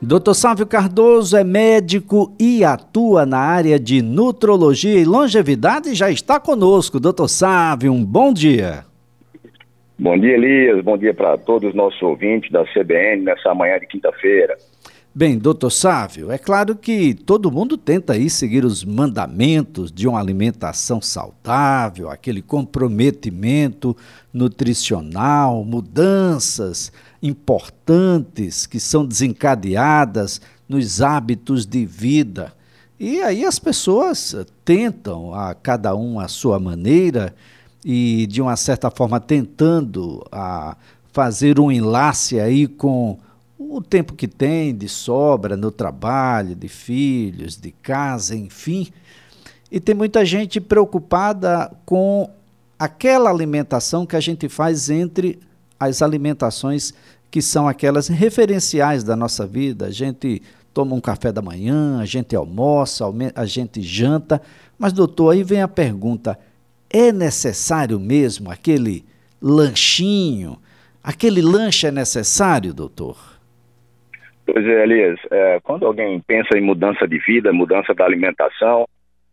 Dr. Sávio Cardoso é médico e atua na área de nutrologia e longevidade e já está conosco. Dr. Sávio, um bom dia. Bom dia, Elias. Bom dia para todos os nossos ouvintes da CBN nessa manhã de quinta-feira. Bem, doutor Sávio, é claro que todo mundo tenta aí seguir os mandamentos de uma alimentação saudável, aquele comprometimento nutricional, mudanças importantes que são desencadeadas nos hábitos de vida. E aí as pessoas tentam, a cada um a sua maneira, e de uma certa forma tentando a fazer um enlace aí com o tempo que tem de sobra no trabalho, de filhos, de casa, enfim. E tem muita gente preocupada com aquela alimentação que a gente faz entre as alimentações que são aquelas referenciais da nossa vida. A gente toma um café da manhã, a gente almoça, a gente janta. Mas, doutor, aí vem a pergunta: é necessário mesmo aquele lanchinho? Aquele lanche é necessário, doutor? Pois é, Elias, é, quando alguém pensa em mudança de vida, mudança da alimentação,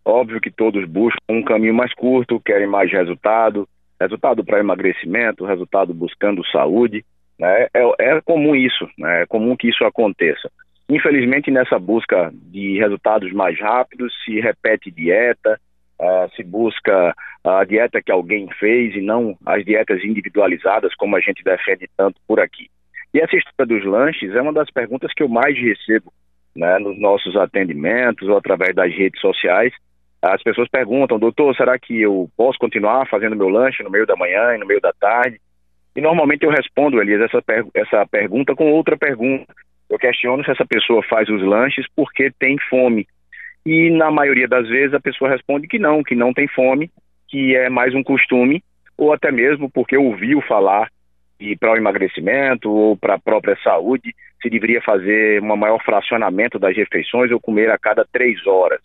óbvio que todos buscam um caminho mais curto, querem mais resultado, resultado para emagrecimento, resultado buscando saúde, né? É, é comum isso, né? é comum que isso aconteça. Infelizmente, nessa busca de resultados mais rápidos, se repete dieta, uh, se busca a dieta que alguém fez e não as dietas individualizadas, como a gente defende tanto por aqui. E essa história dos lanches é uma das perguntas que eu mais recebo né, nos nossos atendimentos ou através das redes sociais. As pessoas perguntam, doutor, será que eu posso continuar fazendo meu lanche no meio da manhã e no meio da tarde? E normalmente eu respondo, Elias, essa, per essa pergunta com outra pergunta. Eu questiono se essa pessoa faz os lanches porque tem fome. E na maioria das vezes a pessoa responde que não, que não tem fome, que é mais um costume, ou até mesmo porque ouviu falar e para o emagrecimento ou para a própria saúde, se deveria fazer um maior fracionamento das refeições ou comer a cada três horas.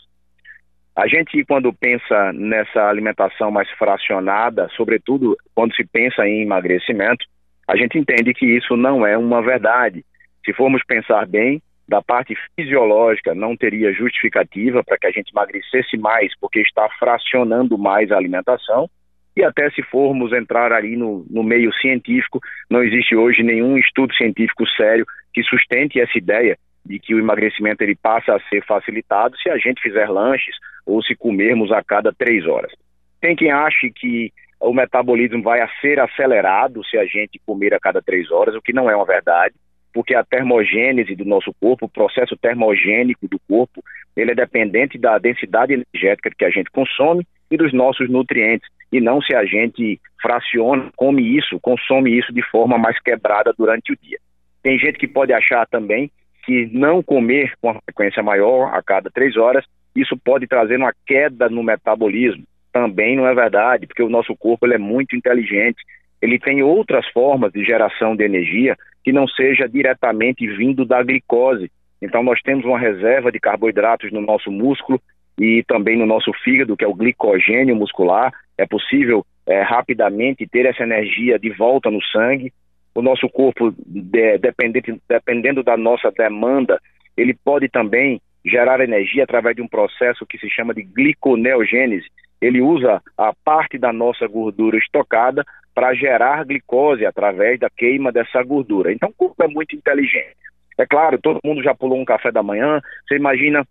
A gente, quando pensa nessa alimentação mais fracionada, sobretudo quando se pensa em emagrecimento, a gente entende que isso não é uma verdade. Se formos pensar bem, da parte fisiológica não teria justificativa para que a gente emagrecesse mais, porque está fracionando mais a alimentação, e até se formos entrar ali no, no meio científico, não existe hoje nenhum estudo científico sério que sustente essa ideia de que o emagrecimento ele passa a ser facilitado se a gente fizer lanches ou se comermos a cada três horas. Tem quem ache que o metabolismo vai a ser acelerado se a gente comer a cada três horas, o que não é uma verdade, porque a termogênese do nosso corpo, o processo termogênico do corpo, ele é dependente da densidade energética que a gente consome e dos nossos nutrientes e não se a gente fraciona, come isso, consome isso de forma mais quebrada durante o dia. Tem gente que pode achar também que não comer com uma frequência maior a cada três horas, isso pode trazer uma queda no metabolismo. Também não é verdade, porque o nosso corpo ele é muito inteligente. Ele tem outras formas de geração de energia que não seja diretamente vindo da glicose. Então, nós temos uma reserva de carboidratos no nosso músculo e também no nosso fígado, que é o glicogênio muscular. É possível é, rapidamente ter essa energia de volta no sangue. O nosso corpo, de, dependente, dependendo da nossa demanda, ele pode também gerar energia através de um processo que se chama de gliconeogênese. Ele usa a parte da nossa gordura estocada para gerar glicose através da queima dessa gordura. Então, o corpo é muito inteligente. É claro, todo mundo já pulou um café da manhã. Você imagina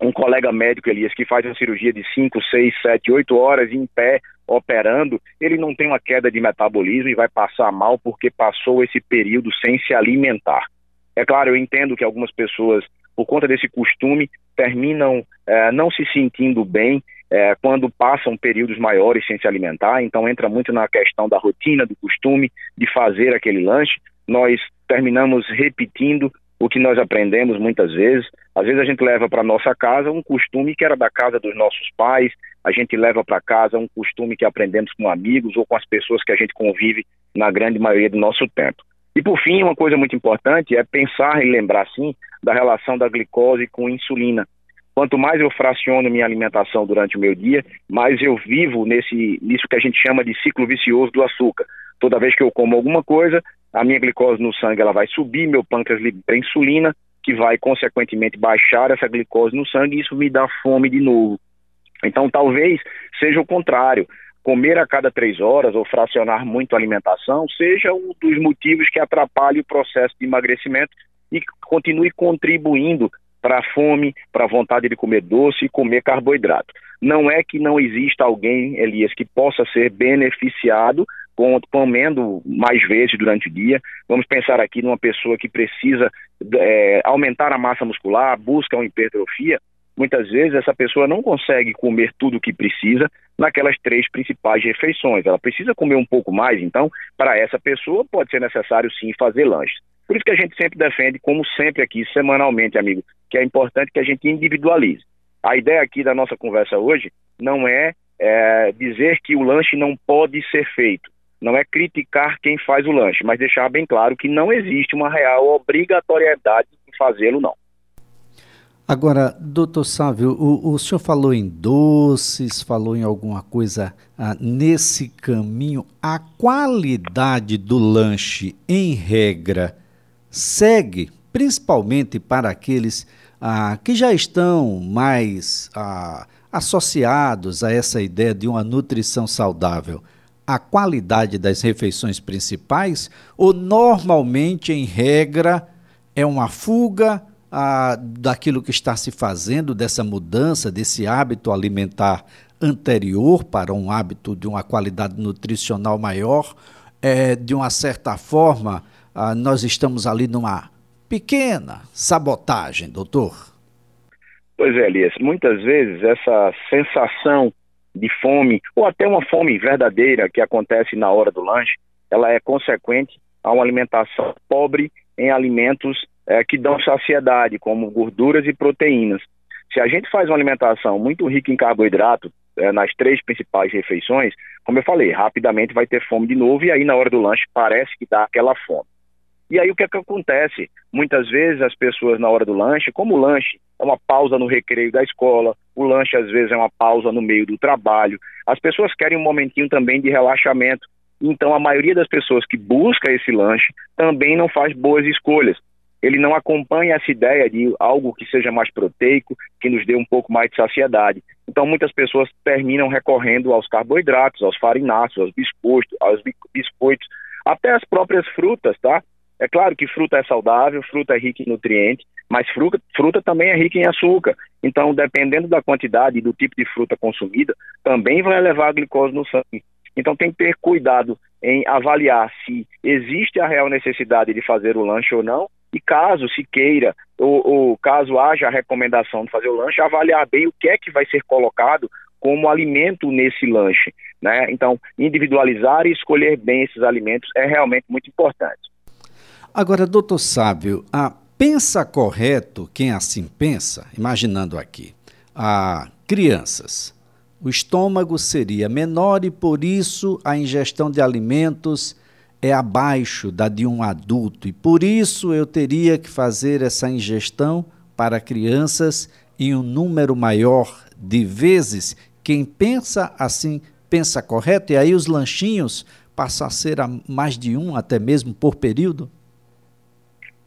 um colega médico, Elias, que faz uma cirurgia de 5, 6, 7, 8 horas em pé, operando, ele não tem uma queda de metabolismo e vai passar mal porque passou esse período sem se alimentar. É claro, eu entendo que algumas pessoas, por conta desse costume, terminam eh, não se sentindo bem eh, quando passam períodos maiores sem se alimentar, então entra muito na questão da rotina, do costume de fazer aquele lanche. Nós terminamos repetindo o que nós aprendemos muitas vezes. Às vezes a gente leva para nossa casa um costume que era da casa dos nossos pais, a gente leva para casa um costume que aprendemos com amigos ou com as pessoas que a gente convive na grande maioria do nosso tempo. E por fim, uma coisa muito importante é pensar e lembrar sim da relação da glicose com insulina. Quanto mais eu fraciono minha alimentação durante o meu dia, mais eu vivo nesse nisso que a gente chama de ciclo vicioso do açúcar. Toda vez que eu como alguma coisa, a minha glicose no sangue ela vai subir, meu pâncreas libera insulina, que vai consequentemente baixar essa glicose no sangue e isso me dá fome de novo. Então talvez seja o contrário. Comer a cada três horas ou fracionar muito a alimentação seja um dos motivos que atrapalhe o processo de emagrecimento e continue contribuindo para a fome, para a vontade de comer doce e comer carboidrato. Não é que não exista alguém, Elias, que possa ser beneficiado comendo mais vezes durante o dia. Vamos pensar aqui numa pessoa que precisa é, aumentar a massa muscular, busca uma hipertrofia. Muitas vezes essa pessoa não consegue comer tudo o que precisa naquelas três principais refeições. Ela precisa comer um pouco mais, então, para essa pessoa pode ser necessário sim fazer lanche. Por isso que a gente sempre defende, como sempre aqui, semanalmente, amigo, que é importante que a gente individualize. A ideia aqui da nossa conversa hoje não é, é dizer que o lanche não pode ser feito, não é criticar quem faz o lanche, mas deixar bem claro que não existe uma real obrigatoriedade de fazê-lo, não. Agora, doutor Sávio, o, o, senhor falou em doces, falou em alguma coisa ah, nesse caminho. A qualidade do lanche, em regra, segue, principalmente para aqueles ah, que já estão mais ah, associados a essa ideia de uma nutrição saudável, a qualidade das refeições principais, ou normalmente, em regra, é uma fuga ah, daquilo que está se fazendo, dessa mudança, desse hábito alimentar anterior para um hábito de uma qualidade nutricional maior, é, de uma certa forma ah, nós estamos ali numa pequena sabotagem, doutor? Pois é, Elias, muitas vezes essa sensação de fome, ou até uma fome verdadeira que acontece na hora do lanche, ela é consequente a uma alimentação pobre em alimentos é, que dão saciedade, como gorduras e proteínas. Se a gente faz uma alimentação muito rica em carboidrato, é, nas três principais refeições, como eu falei, rapidamente vai ter fome de novo e aí na hora do lanche parece que dá aquela fome. E aí o que é que acontece? Muitas vezes as pessoas na hora do lanche, como o lanche é uma pausa no recreio da escola, o lanche às vezes é uma pausa no meio do trabalho, as pessoas querem um momentinho também de relaxamento. Então a maioria das pessoas que busca esse lanche também não faz boas escolhas. Ele não acompanha essa ideia de algo que seja mais proteico, que nos dê um pouco mais de saciedade. Então muitas pessoas terminam recorrendo aos carboidratos, aos farináceos, aos biscoitos, aos biscoitos, até as próprias frutas, tá? É claro que fruta é saudável, fruta é rica em nutrientes, mas fruta, fruta também é rica em açúcar. Então, dependendo da quantidade e do tipo de fruta consumida, também vai elevar a glicose no sangue. Então, tem que ter cuidado em avaliar se existe a real necessidade de fazer o lanche ou não, e caso se queira, ou, ou caso haja a recomendação de fazer o lanche, avaliar bem o que é que vai ser colocado como alimento nesse lanche. Né? Então, individualizar e escolher bem esses alimentos é realmente muito importante. Agora, doutor Sábio, a pensa correto quem assim pensa, imaginando aqui, a crianças. O estômago seria menor e por isso a ingestão de alimentos é abaixo da de um adulto e por isso eu teria que fazer essa ingestão para crianças em um número maior de vezes. Quem pensa assim pensa correto e aí os lanchinhos passam a ser a mais de um até mesmo por período?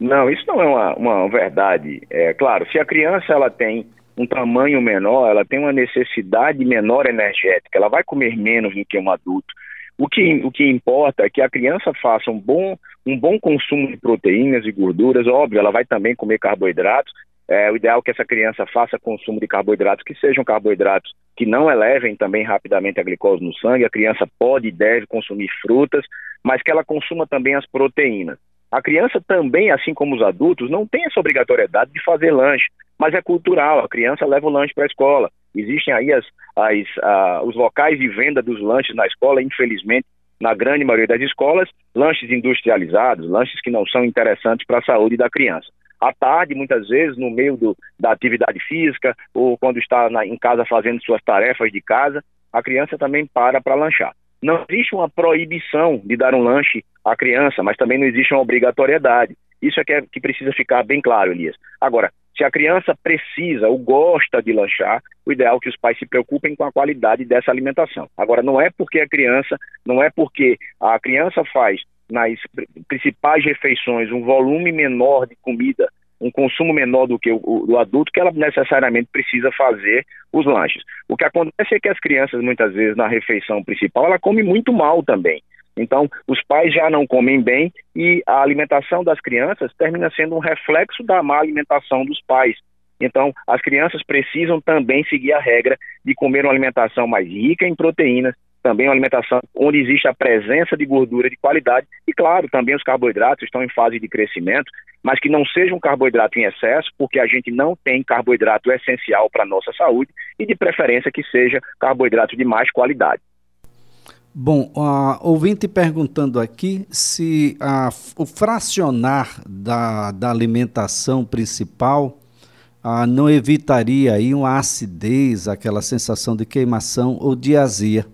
Não, isso não é uma, uma verdade. É claro, se a criança ela tem um tamanho menor, ela tem uma necessidade menor energética, ela vai comer menos do que um adulto. O que, o que importa é que a criança faça um bom, um bom consumo de proteínas e gorduras, óbvio, ela vai também comer carboidratos. É, o ideal é que essa criança faça consumo de carboidratos que sejam carboidratos que não elevem também rapidamente a glicose no sangue. A criança pode e deve consumir frutas, mas que ela consuma também as proteínas. A criança também, assim como os adultos, não tem essa obrigatoriedade de fazer lanche, mas é cultural. A criança leva o lanche para a escola. Existem aí as, as, a, os locais de venda dos lanches na escola, infelizmente, na grande maioria das escolas, lanches industrializados, lanches que não são interessantes para a saúde da criança. À tarde, muitas vezes, no meio do, da atividade física, ou quando está na, em casa fazendo suas tarefas de casa, a criança também para para lanchar. Não existe uma proibição de dar um lanche à criança, mas também não existe uma obrigatoriedade. Isso é que, é que precisa ficar bem claro, Elias. Agora, se a criança precisa ou gosta de lanchar, o ideal é que os pais se preocupem com a qualidade dessa alimentação. Agora, não é porque a criança, não é porque a criança faz nas principais refeições um volume menor de comida um consumo menor do que o, o do adulto, que ela necessariamente precisa fazer os lanches. O que acontece é que as crianças, muitas vezes, na refeição principal, ela come muito mal também. Então, os pais já não comem bem e a alimentação das crianças termina sendo um reflexo da má alimentação dos pais. Então, as crianças precisam também seguir a regra de comer uma alimentação mais rica em proteínas, também uma alimentação onde existe a presença de gordura de qualidade e, claro, também os carboidratos estão em fase de crescimento, mas que não seja um carboidrato em excesso, porque a gente não tem carboidrato essencial para a nossa saúde e, de preferência, que seja carboidrato de mais qualidade. Bom, a ouvinte perguntando aqui se a, o fracionar da, da alimentação principal a, não evitaria aí uma acidez, aquela sensação de queimação ou de azia.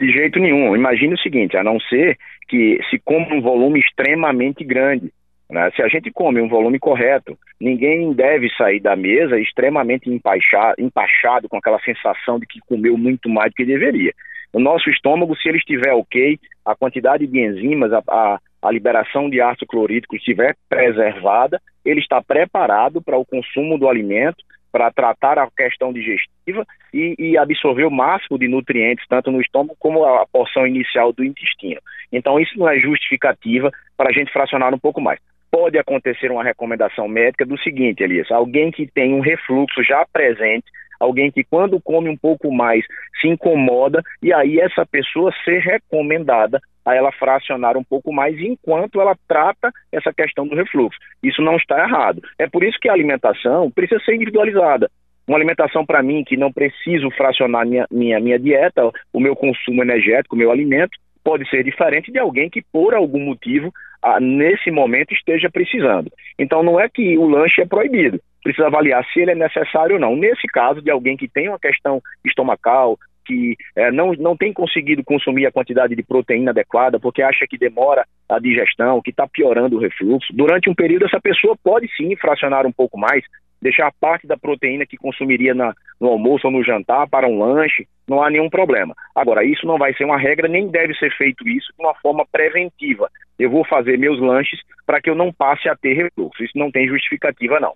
De jeito nenhum. Imagine o seguinte, a não ser que se come um volume extremamente grande. Né? Se a gente come um volume correto, ninguém deve sair da mesa extremamente empachado, empachado com aquela sensação de que comeu muito mais do que deveria. O nosso estômago, se ele estiver ok, a quantidade de enzimas, a, a, a liberação de ácido clorídrico estiver preservada, ele está preparado para o consumo do alimento para tratar a questão digestiva e, e, absorver o máximo de nutrientes, tanto no estômago como a porção inicial do intestino. Então, isso não é justificativa para a gente fracionar um pouco mais. Pode acontecer uma recomendação médica do seguinte, Elias: alguém que tem um refluxo já presente, alguém que quando come um pouco mais se incomoda e aí essa pessoa ser recomendada a ela fracionar um pouco mais enquanto ela trata essa questão do refluxo. Isso não está errado. É por isso que a alimentação precisa ser individualizada. Uma alimentação para mim que não preciso fracionar minha, minha, minha dieta, o meu consumo energético, o meu alimento, pode ser diferente de alguém que, por algum motivo, ah, nesse momento esteja precisando. Então, não é que o lanche é proibido, precisa avaliar se ele é necessário ou não. Nesse caso, de alguém que tem uma questão estomacal, que é, não, não tem conseguido consumir a quantidade de proteína adequada porque acha que demora a digestão, que está piorando o refluxo, durante um período essa pessoa pode sim fracionar um pouco mais, deixar parte da proteína que consumiria na, no almoço ou no jantar para um lanche, não há nenhum problema. Agora, isso não vai ser uma regra, nem deve ser feito isso de uma forma preventiva. Eu vou fazer meus lanches para que eu não passe a ter refluxo. Isso não tem justificativa, não.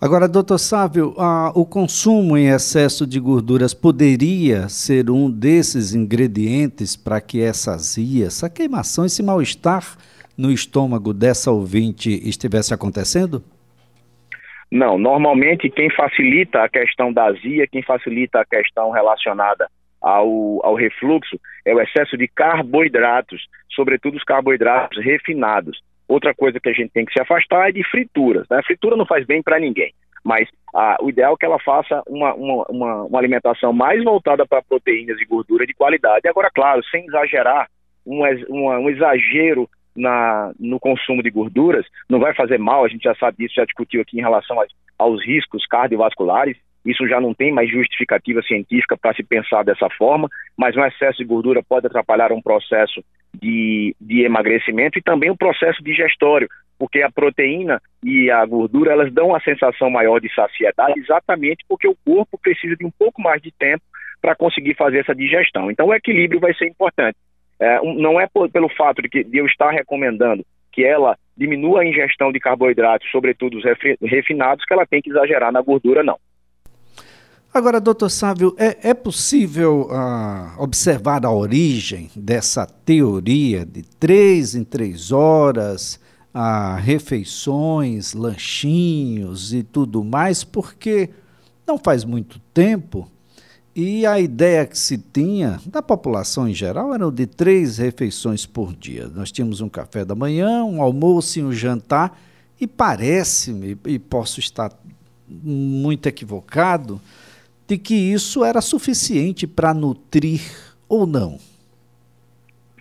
Agora, doutor Sávio, ah, o consumo em excesso de gorduras poderia ser um desses ingredientes para que essa azia, essa queimação, esse mal-estar no estômago dessa ouvinte estivesse acontecendo? Não, normalmente quem facilita a questão da azia, quem facilita a questão relacionada ao, ao refluxo é o excesso de carboidratos, sobretudo os carboidratos refinados. Outra coisa que a gente tem que se afastar é de frituras. Né? A fritura não faz bem para ninguém, mas ah, o ideal é que ela faça uma, uma, uma, alimentação mais voltada para proteínas e gordura de qualidade. Agora, claro, sem exagerar, um, um exagero na, no consumo de gorduras não vai fazer mal, a gente já sabe disso, já discutiu aqui em relação aos, aos riscos cardiovasculares, isso já não tem mais justificativa científica para se pensar dessa forma, mas um excesso de gordura pode atrapalhar um processo de, de emagrecimento e também o processo digestório, porque a proteína e a gordura elas dão uma sensação maior de saciedade exatamente porque o corpo precisa de um pouco mais de tempo para conseguir fazer essa digestão. Então o equilíbrio vai ser importante. É, um, não é por, pelo fato de, que, de eu estar recomendando que ela diminua a ingestão de carboidratos, sobretudo os refinados, que ela tem que exagerar na gordura, não. Agora, doutor Sávio, é, é possível uh, observar a origem dessa teoria de três em três horas, uh, refeições, lanchinhos e tudo mais, porque não faz muito tempo e a ideia que se tinha da população em geral era de três refeições por dia. Nós tínhamos um café da manhã, um almoço e um jantar, e parece-me, e posso estar muito equivocado, de que isso era suficiente para nutrir ou não?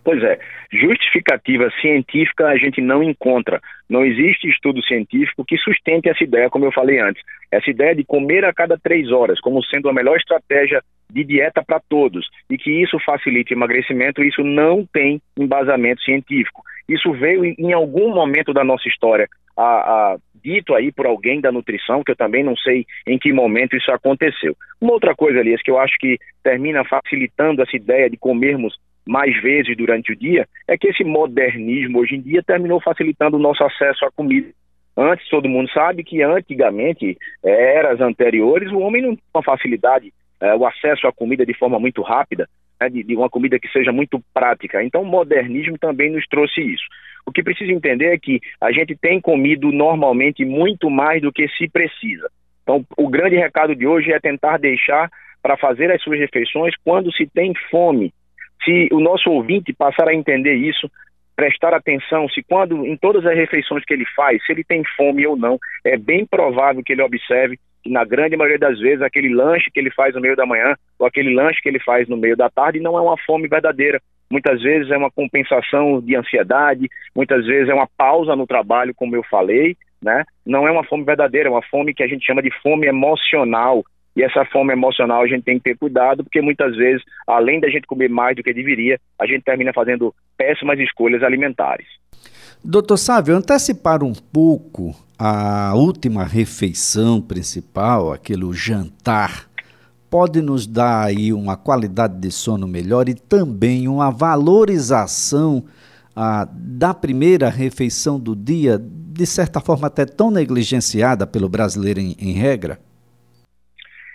Pois é, justificativa científica a gente não encontra. Não existe estudo científico que sustente essa ideia, como eu falei antes. Essa ideia de comer a cada três horas como sendo a melhor estratégia de dieta para todos e que isso facilite emagrecimento, isso não tem embasamento científico. Isso veio em algum momento da nossa história a, dito aí por alguém da nutrição, que eu também não sei em que momento isso aconteceu. Uma outra coisa, Elias, que eu acho que termina facilitando essa ideia de comermos mais vezes durante o dia, é que esse modernismo hoje em dia terminou facilitando o nosso acesso à comida. Antes, todo mundo sabe que antigamente, eras anteriores, o homem não tinha facilidade, é, o acesso à comida de forma muito rápida, né, de, de, uma comida que seja muito prática. Então, o modernismo também nos trouxe isso. O que precisa entender é que a gente tem comido normalmente muito mais do que se precisa. Então, o grande recado de hoje é tentar deixar para fazer as suas refeições quando se tem fome. Se o nosso ouvinte passar a entender isso, prestar atenção se quando em todas as refeições que ele faz, se ele tem fome ou não, é bem provável que ele observe que na grande maioria das vezes aquele lanche que ele faz no meio da manhã ou aquele lanche que ele faz no meio da tarde não é uma fome verdadeira. Muitas vezes é uma compensação de ansiedade, muitas vezes é uma pausa no trabalho, como eu falei, né? Não é uma fome verdadeira, é uma fome que a gente chama de fome emocional, e essa fome emocional a gente tem que ter cuidado, porque muitas vezes, além da gente comer mais do que deveria, a gente termina fazendo péssimas escolhas alimentares. Doutor Sávio, antecipar um pouco a última refeição principal, aquele jantar, pode nos dar aí uma qualidade de sono melhor e também uma valorização ah, da primeira refeição do dia, de certa forma até tão negligenciada pelo brasileiro em, em regra?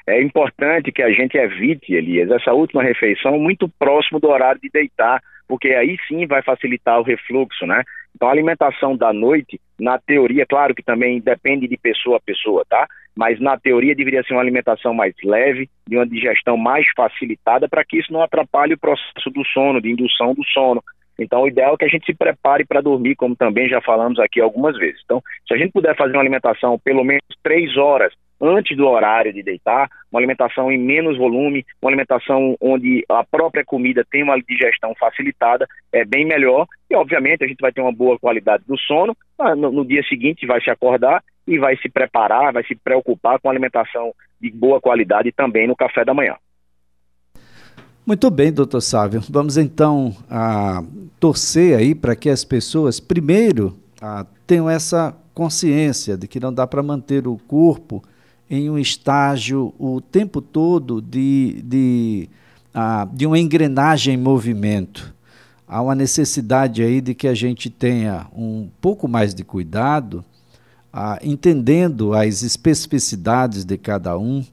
é importante que a gente evite, Elias, essa última refeição muito próximo do horário de deitar, porque aí sim vai facilitar o refluxo, né? Então, a alimentação da noite, na teoria, claro que também depende de pessoa a pessoa, tá? Mas na teoria deveria ser uma alimentação mais leve, de uma digestão mais facilitada, para que isso não atrapalhe o processo do sono, de indução do sono. Então, o ideal é que a gente se prepare para dormir, como também já falamos aqui algumas vezes. Então, se a gente puder fazer uma alimentação pelo menos três horas antes do horário de deitar, uma alimentação em menos volume, uma alimentação onde a própria comida tem uma digestão facilitada, é bem melhor. E, obviamente, a gente vai ter uma boa qualidade do sono. Ah, no, no dia seguinte, vai se acordar e vai se preparar, vai se preocupar com alimentação de boa qualidade também no café da manhã. Muito bem, doutor Sávio. Vamos então a, torcer aí para que as pessoas, primeiro, a, tenham essa consciência de que não dá para manter o corpo em um estágio o tempo todo de, de, ah, de uma engrenagem em movimento. Há uma necessidade aí de que a gente tenha um pouco mais de cuidado, ah, entendendo as especificidades de cada um,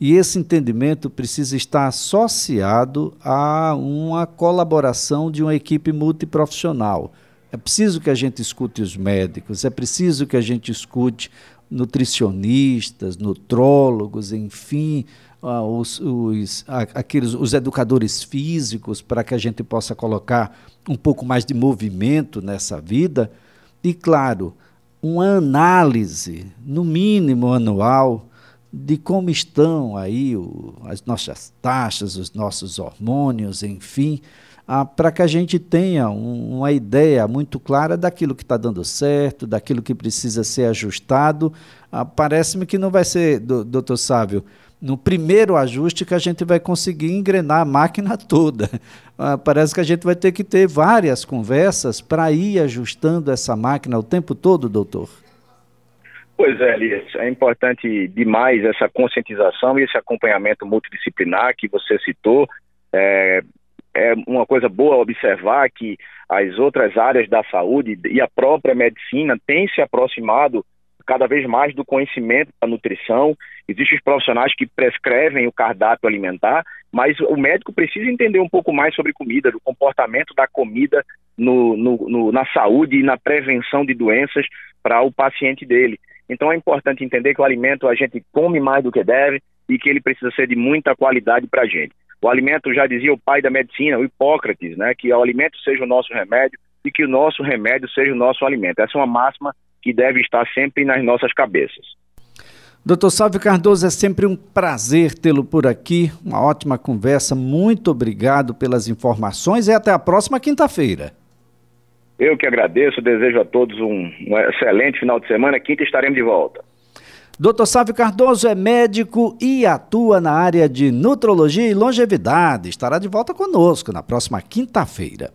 e esse entendimento precisa estar associado a uma colaboração de uma equipe multiprofissional. É preciso que a gente escute os médicos, é preciso que a gente escute nutricionistas, nutrólogos, enfim, uh, os, os, aqueles, os educadores físicos, para que a gente possa colocar um pouco mais de movimento nessa vida. E, claro, uma análise, no mínimo anual, de como estão aí o, as nossas taxas, os nossos hormônios, enfim, ah, para que a gente tenha um, uma ideia muito clara daquilo que está dando certo, daquilo que precisa ser ajustado. Ah, Parece-me que não vai ser, doutor Sávio, no primeiro ajuste que a gente vai conseguir engrenar a máquina toda. Ah, parece que a gente vai ter que ter várias conversas para ir ajustando essa máquina o tempo todo, doutor. Pois é, Elias, é importante demais essa conscientização e esse acompanhamento multidisciplinar que você citou. É, é uma coisa boa observar que as outras áreas da saúde e a própria medicina têm se aproximado cada vez mais do conhecimento da nutrição. Existem os profissionais que prescrevem o cardápio alimentar, mas o médico precisa entender um pouco mais sobre comida, do comportamento da comida no, no, no, na saúde e na prevenção de doenças para o paciente dele. Então é importante entender que o alimento a gente come mais do que deve e que ele precisa ser de muita qualidade para a gente. O alimento, já dizia o pai da medicina, o Hipócrates, né, que o alimento seja o nosso remédio e que o nosso remédio seja o nosso alimento. Essa é uma máxima que deve estar sempre nas nossas cabeças. Doutor Salve Cardoso, é sempre um prazer tê-lo por aqui. Uma ótima conversa. Muito obrigado pelas informações e até a próxima quinta-feira. Eu que agradeço, desejo a todos um, um excelente final de semana. Quinta estaremos de volta. Dr. Sávio Cardoso é médico e atua na área de nutrologia e longevidade. Estará de volta conosco na próxima quinta-feira.